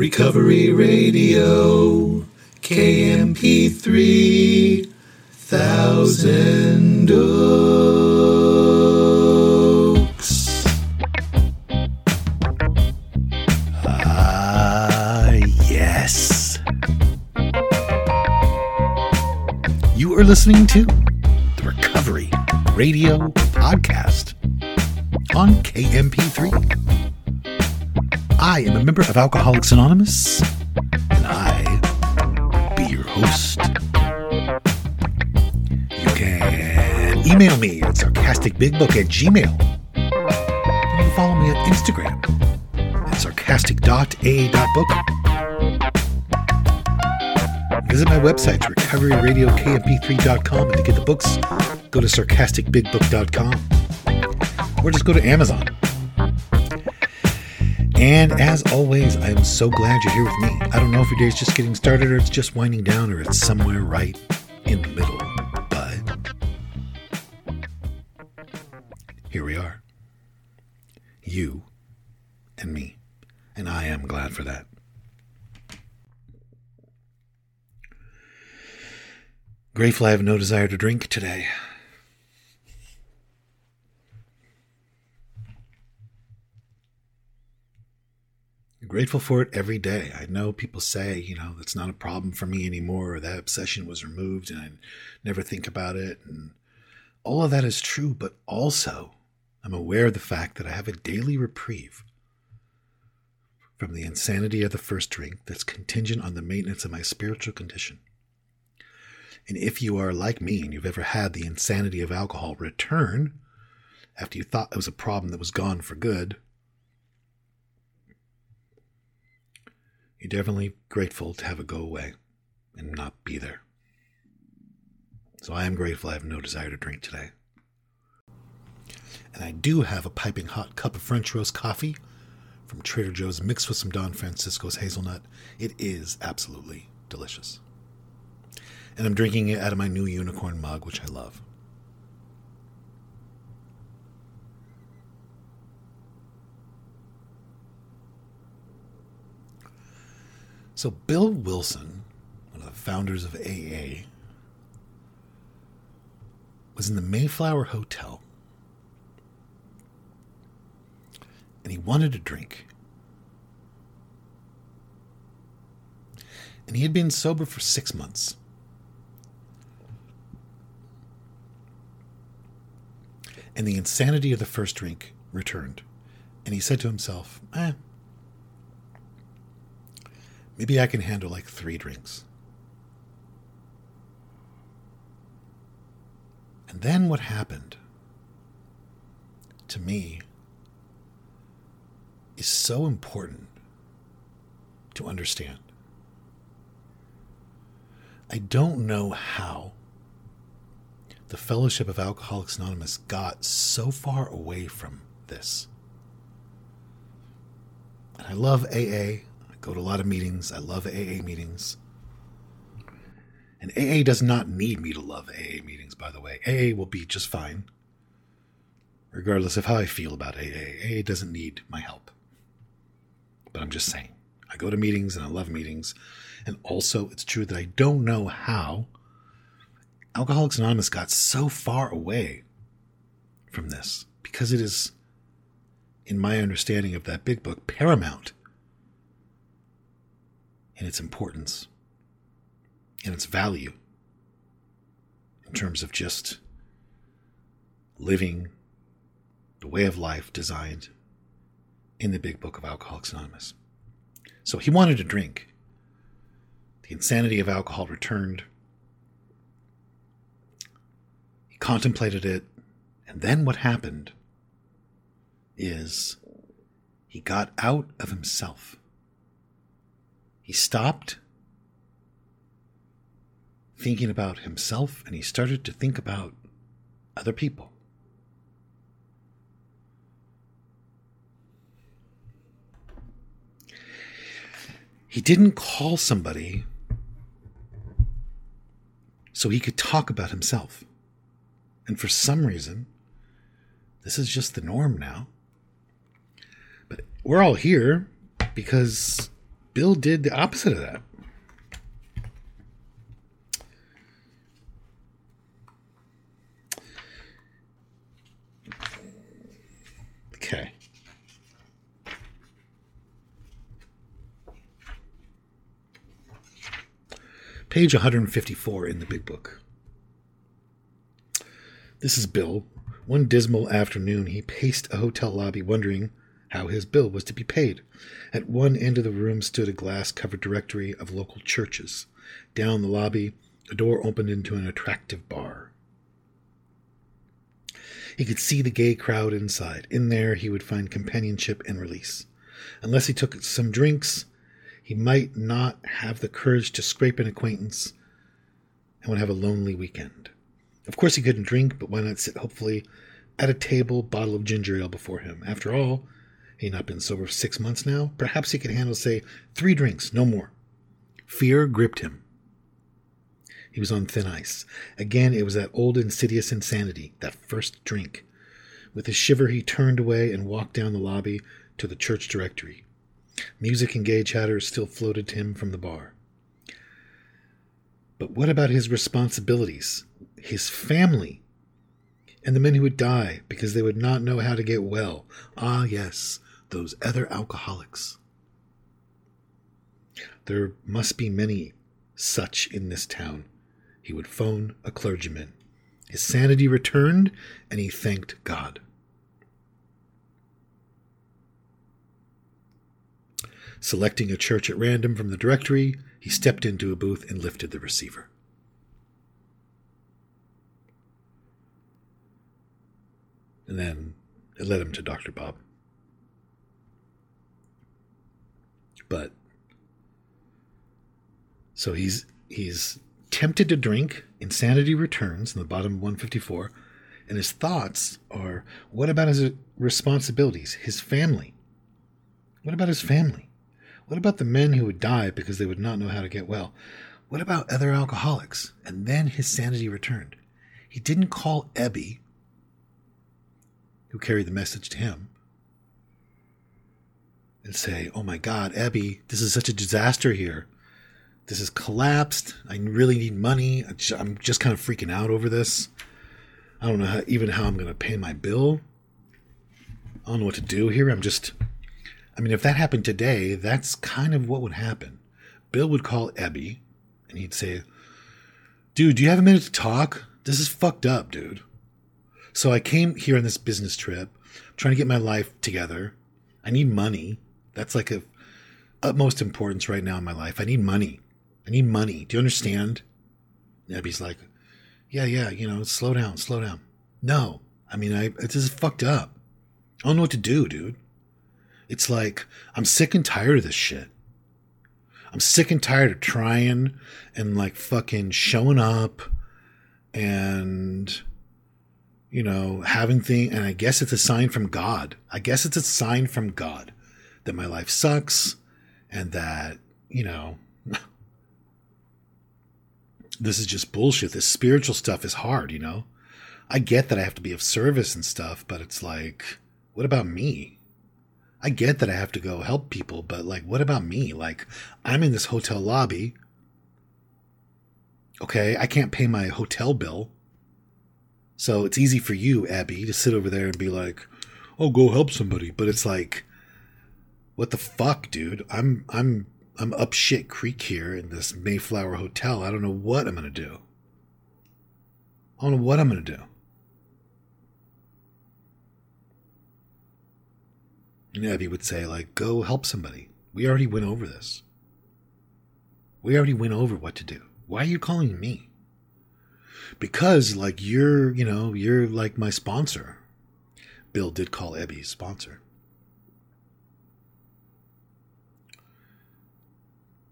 Recovery Radio, KMP3, Thousand Oaks. Ah, yes. You are listening to the Recovery Radio Podcast on KMP3. I am a member of Alcoholics Anonymous, and I be your host. You can email me at sarcasticbigbook at gmail. You can follow me on Instagram at sarcastic.a.book. Visit my website, recoveryradiokmp3.com, and to get the books, go to sarcasticbigbook.com. Or just go to Amazon. And as always, I am so glad you're here with me. I don't know if your day's just getting started or it's just winding down or it's somewhere right in the middle. But here we are. You and me. And I am glad for that. Grateful I have no desire to drink today. Grateful for it every day. I know people say, you know, it's not a problem for me anymore, or that obsession was removed and I never think about it. And all of that is true, but also I'm aware of the fact that I have a daily reprieve from the insanity of the first drink that's contingent on the maintenance of my spiritual condition. And if you are like me and you've ever had the insanity of alcohol return after you thought it was a problem that was gone for good, you're definitely grateful to have it go away and not be there. So I am grateful I have no desire to drink today. And I do have a piping hot cup of French roast coffee from Trader Joe's mixed with some Don Francisco's hazelnut. It is absolutely delicious. And I'm drinking it out of my new unicorn mug, which I love. So, Bill Wilson, one of the founders of AA, was in the Mayflower Hotel and he wanted a drink. And he had been sober for six months. And the insanity of the first drink returned. And he said to himself, eh, Maybe I can handle like three drinks. And then what happened to me is so important to understand. I don't know how the Fellowship of Alcoholics Anonymous got so far away from this. And I love AA go to a lot of meetings. I love AA meetings. And AA does not need me to love AA meetings, by the way. AA will be just fine, regardless of how I feel about AA. AA doesn't need my help. But I'm just saying, I go to meetings and I love meetings. And also, it's true that I don't know how Alcoholics Anonymous got so far away from this because it is, in my understanding of that big book, paramount in its importance and its value in terms of just living the way of life designed in the big book of Alcoholics Anonymous. So he wanted to drink. The insanity of alcohol returned. He contemplated it. And then what happened is he got out of himself. He stopped thinking about himself and he started to think about other people. He didn't call somebody so he could talk about himself. And for some reason, this is just the norm now. But we're all here because Bill did the opposite of that. Okay. Page 154 in the big book. This is Bill. One dismal afternoon, he paced a hotel lobby wondering how his bill was to be paid. At one end of the room stood a glass covered directory of local churches. Down the lobby, a door opened into an attractive bar. He could see the gay crowd inside. In there, he would find companionship and release. Unless he took some drinks, he might not have the courage to scrape an acquaintance and would have a lonely weekend. Of course, he couldn't drink, but why not sit hopefully at a table, bottle of ginger ale before him? After all, he had not been sober six months now. Perhaps he could handle, say, three drinks, no more. Fear gripped him. He was on thin ice. Again, it was that old insidious insanity, that first drink. With a shiver, he turned away and walked down the lobby to the church directory. Music and gay chatter still floated to him from the bar. But what about his responsibilities? His family? And the men who would die because they would not know how to get well? Ah, yes, those other alcoholics. There must be many such in this town. He would phone a clergyman. His sanity returned, and he thanked God. Selecting a church at random from the directory, he stepped into a booth and lifted the receiver. And then it led him to Dr. Bob. But so he's he's tempted to drink, insanity returns in the bottom of 154, and his thoughts are what about his responsibilities, his family? What about his family? What about the men who would die because they would not know how to get well? What about other alcoholics? And then his sanity returned. He didn't call Ebby, who carried the message to him, and say, Oh my God, Ebby, this is such a disaster here. This has collapsed. I really need money. I'm just kind of freaking out over this. I don't know how, even how I'm going to pay my bill. I don't know what to do here. I'm just I mean, if that happened today, that's kind of what would happen. Bill would call Ebby and he'd say, Dude, do you have a minute to talk? This is fucked up, dude. So I came here on this business trip, trying to get my life together. I need money. That's like a utmost importance right now in my life. I need money. I need money. Do you understand? And Ebby's like, Yeah, yeah, you know, slow down, slow down. No. I mean, I this is fucked up. I don't know what to do, dude. It's like, I'm sick and tired of this shit. I'm sick and tired of trying and like fucking showing up and, you know, having things. And I guess it's a sign from God. I guess it's a sign from God that my life sucks and that, you know, this is just bullshit. This spiritual stuff is hard, you know? I get that I have to be of service and stuff, but it's like, what about me? I get that I have to go help people, but like, what about me? Like, I'm in this hotel lobby. Okay, I can't pay my hotel bill. So it's easy for you, Ebby, to sit over there and be like, "Oh, go help somebody." But it's like, what the fuck, dude? I'm I'm I'm up shit creek here in this Mayflower hotel. I don't know what I'm gonna do. I don't know what I'm gonna do. And Ebby would say, like, go help somebody. We already went over this. We already went over what to do. Why are you calling me? Because, like, you're, you know, you're like my sponsor. Bill did call Ebby sponsor.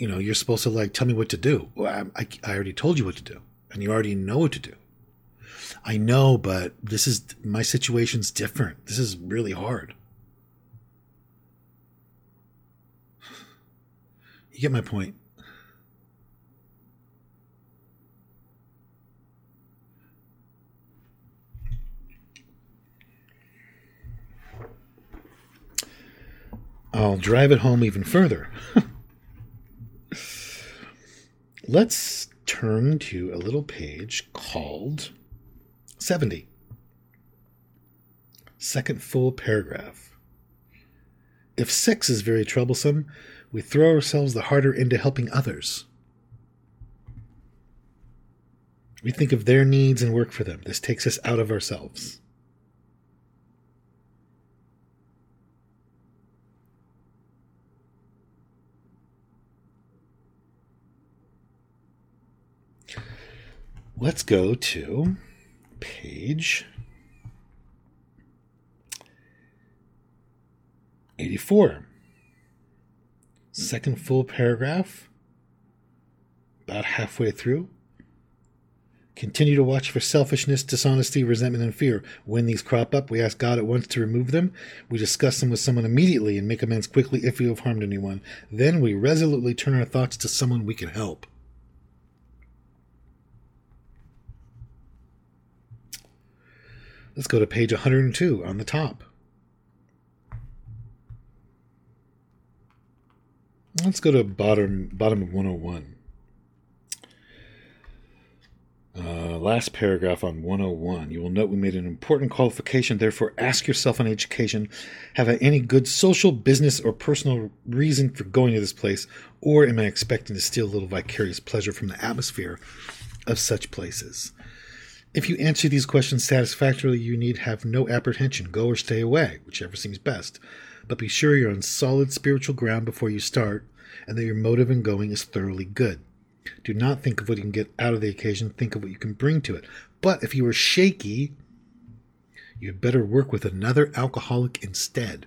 You know, you're supposed to, like, tell me what to do. Well, I, I already told you what to do, and you already know what to do. I know, but this is, my situation's different. This is really hard. You get my point. I'll drive it home even further. let's turn to a little page called 70. Second full paragraph. If sex is very troublesome, we throw ourselves the harder into helping others. We think of their needs and work for them. This takes us out of ourselves. Let's go to page 84. Second full paragraph, about halfway through. Continue to watch for selfishness, dishonesty, resentment, and fear. When these crop up, we ask God at once to remove them. We discuss them with someone immediately and make amends quickly if we have harmed anyone. Then we resolutely turn our thoughts to someone we can help. Let's go to page 102 on the top. Let's go to bottom bottom of 101. Uh, last paragraph on 101. You will note we made an important qualification. Therefore, ask yourself on education Have I any good social, business, or personal reason for going to this place? Or am I expecting to steal a little vicarious pleasure from the atmosphere of such places? If you answer these questions satisfactorily, you need have no apprehension. Go or stay away, whichever seems best. But be sure you're on solid spiritual ground before you start, and that your motive in going is thoroughly good. Do not think of what you can get out of the occasion, think of what you can bring to it. But if you are shaky, you'd better work with another alcoholic instead.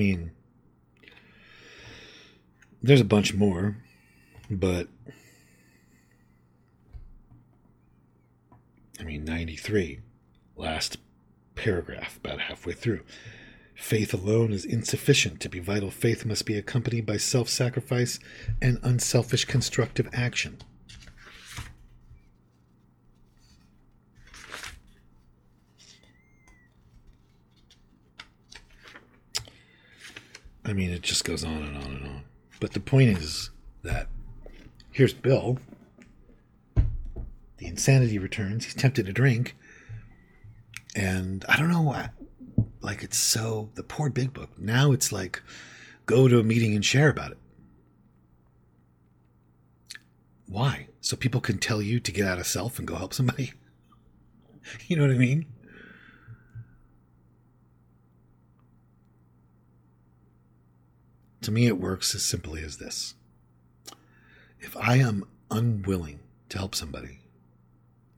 Mean, there's a bunch more, but I mean, 93, last paragraph, about halfway through. Faith alone is insufficient. To be vital, faith must be accompanied by self sacrifice and unselfish constructive action. I mean, it just goes on and on and on. But the point is that here's Bill. The insanity returns. He's tempted to drink. And I don't know Like, it's so. The poor big book. Now it's like go to a meeting and share about it. Why? So people can tell you to get out of self and go help somebody? You know what I mean? To me, it works as simply as this if I am unwilling to help somebody,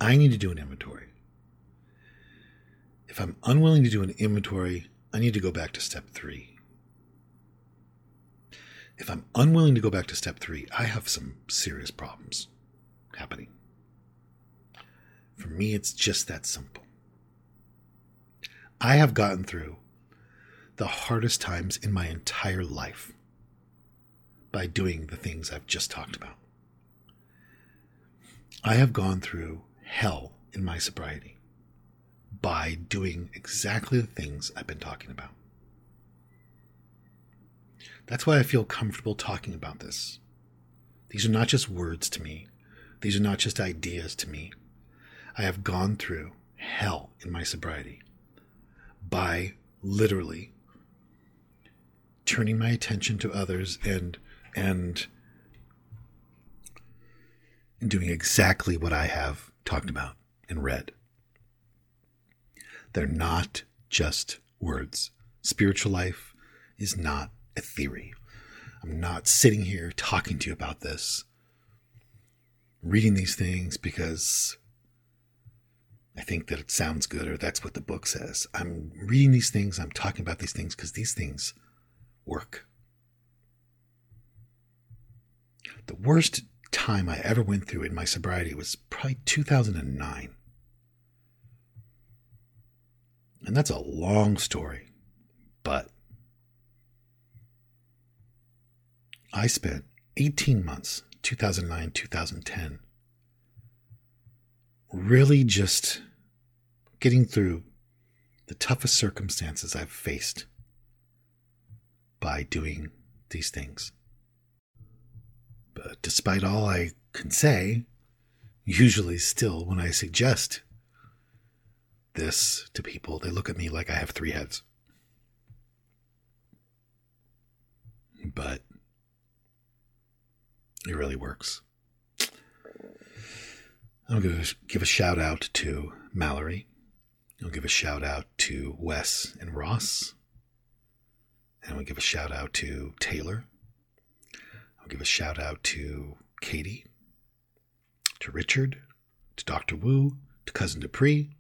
I need to do an inventory. If I'm unwilling to do an inventory, I need to go back to step three. If I'm unwilling to go back to step three, I have some serious problems happening. For me, it's just that simple. I have gotten through the hardest times in my entire life by doing the things I've just talked about. I have gone through hell in my sobriety by doing exactly the things I've been talking about. That's why I feel comfortable talking about this. These are not just words to me, these are not just ideas to me. I have gone through hell in my sobriety by literally turning my attention to others and and doing exactly what I have talked about and read. They're not just words. Spiritual life is not a theory. I'm not sitting here talking to you about this, reading these things because I think that it sounds good or that's what the book says. I'm reading these things, I'm talking about these things because these things work. The worst time I ever went through in my sobriety was probably 2009. And that's a long story, but I spent 18 months, 2009, 2010, really just getting through the toughest circumstances I've faced by doing these things. But despite all I can say, usually still when I suggest this to people, they look at me like I have three heads. But it really works. I'm to give a shout out to Mallory. I'll give a shout out to Wes and Ross. And we'll give a shout out to Taylor. I'll give a shout out to Katie, to Richard, to Dr. Wu, to Cousin Dupree,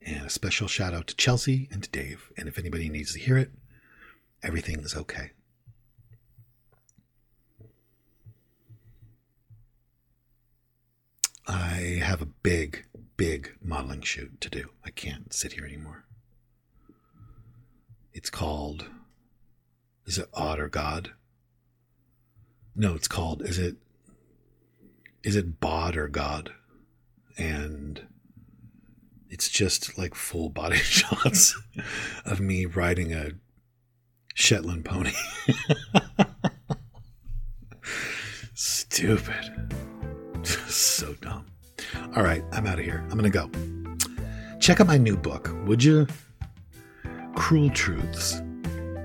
and a special shout out to Chelsea and to Dave. And if anybody needs to hear it, everything is okay. I have a big, big modeling shoot to do. I can't sit here anymore. It's called, is it Odd or God? No, it's called, is it, is it Bod or God? And it's just like full body shots of me riding a Shetland pony. Stupid. so dumb. All right, I'm out of here. I'm going to go. Check out my new book, would you? Cruel Truths.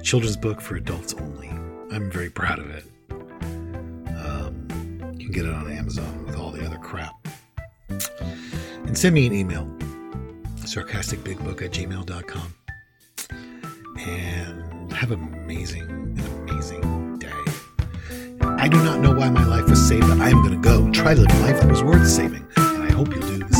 Children's book for adults only. I'm very proud of it. Um, you can get it on Amazon with all the other crap. And send me an email sarcasticbigbook at gmail.com. And have an amazing, an amazing day. I do not know why my life was saved, but I am going to go try to live a life that was worth saving. And I hope you'll do.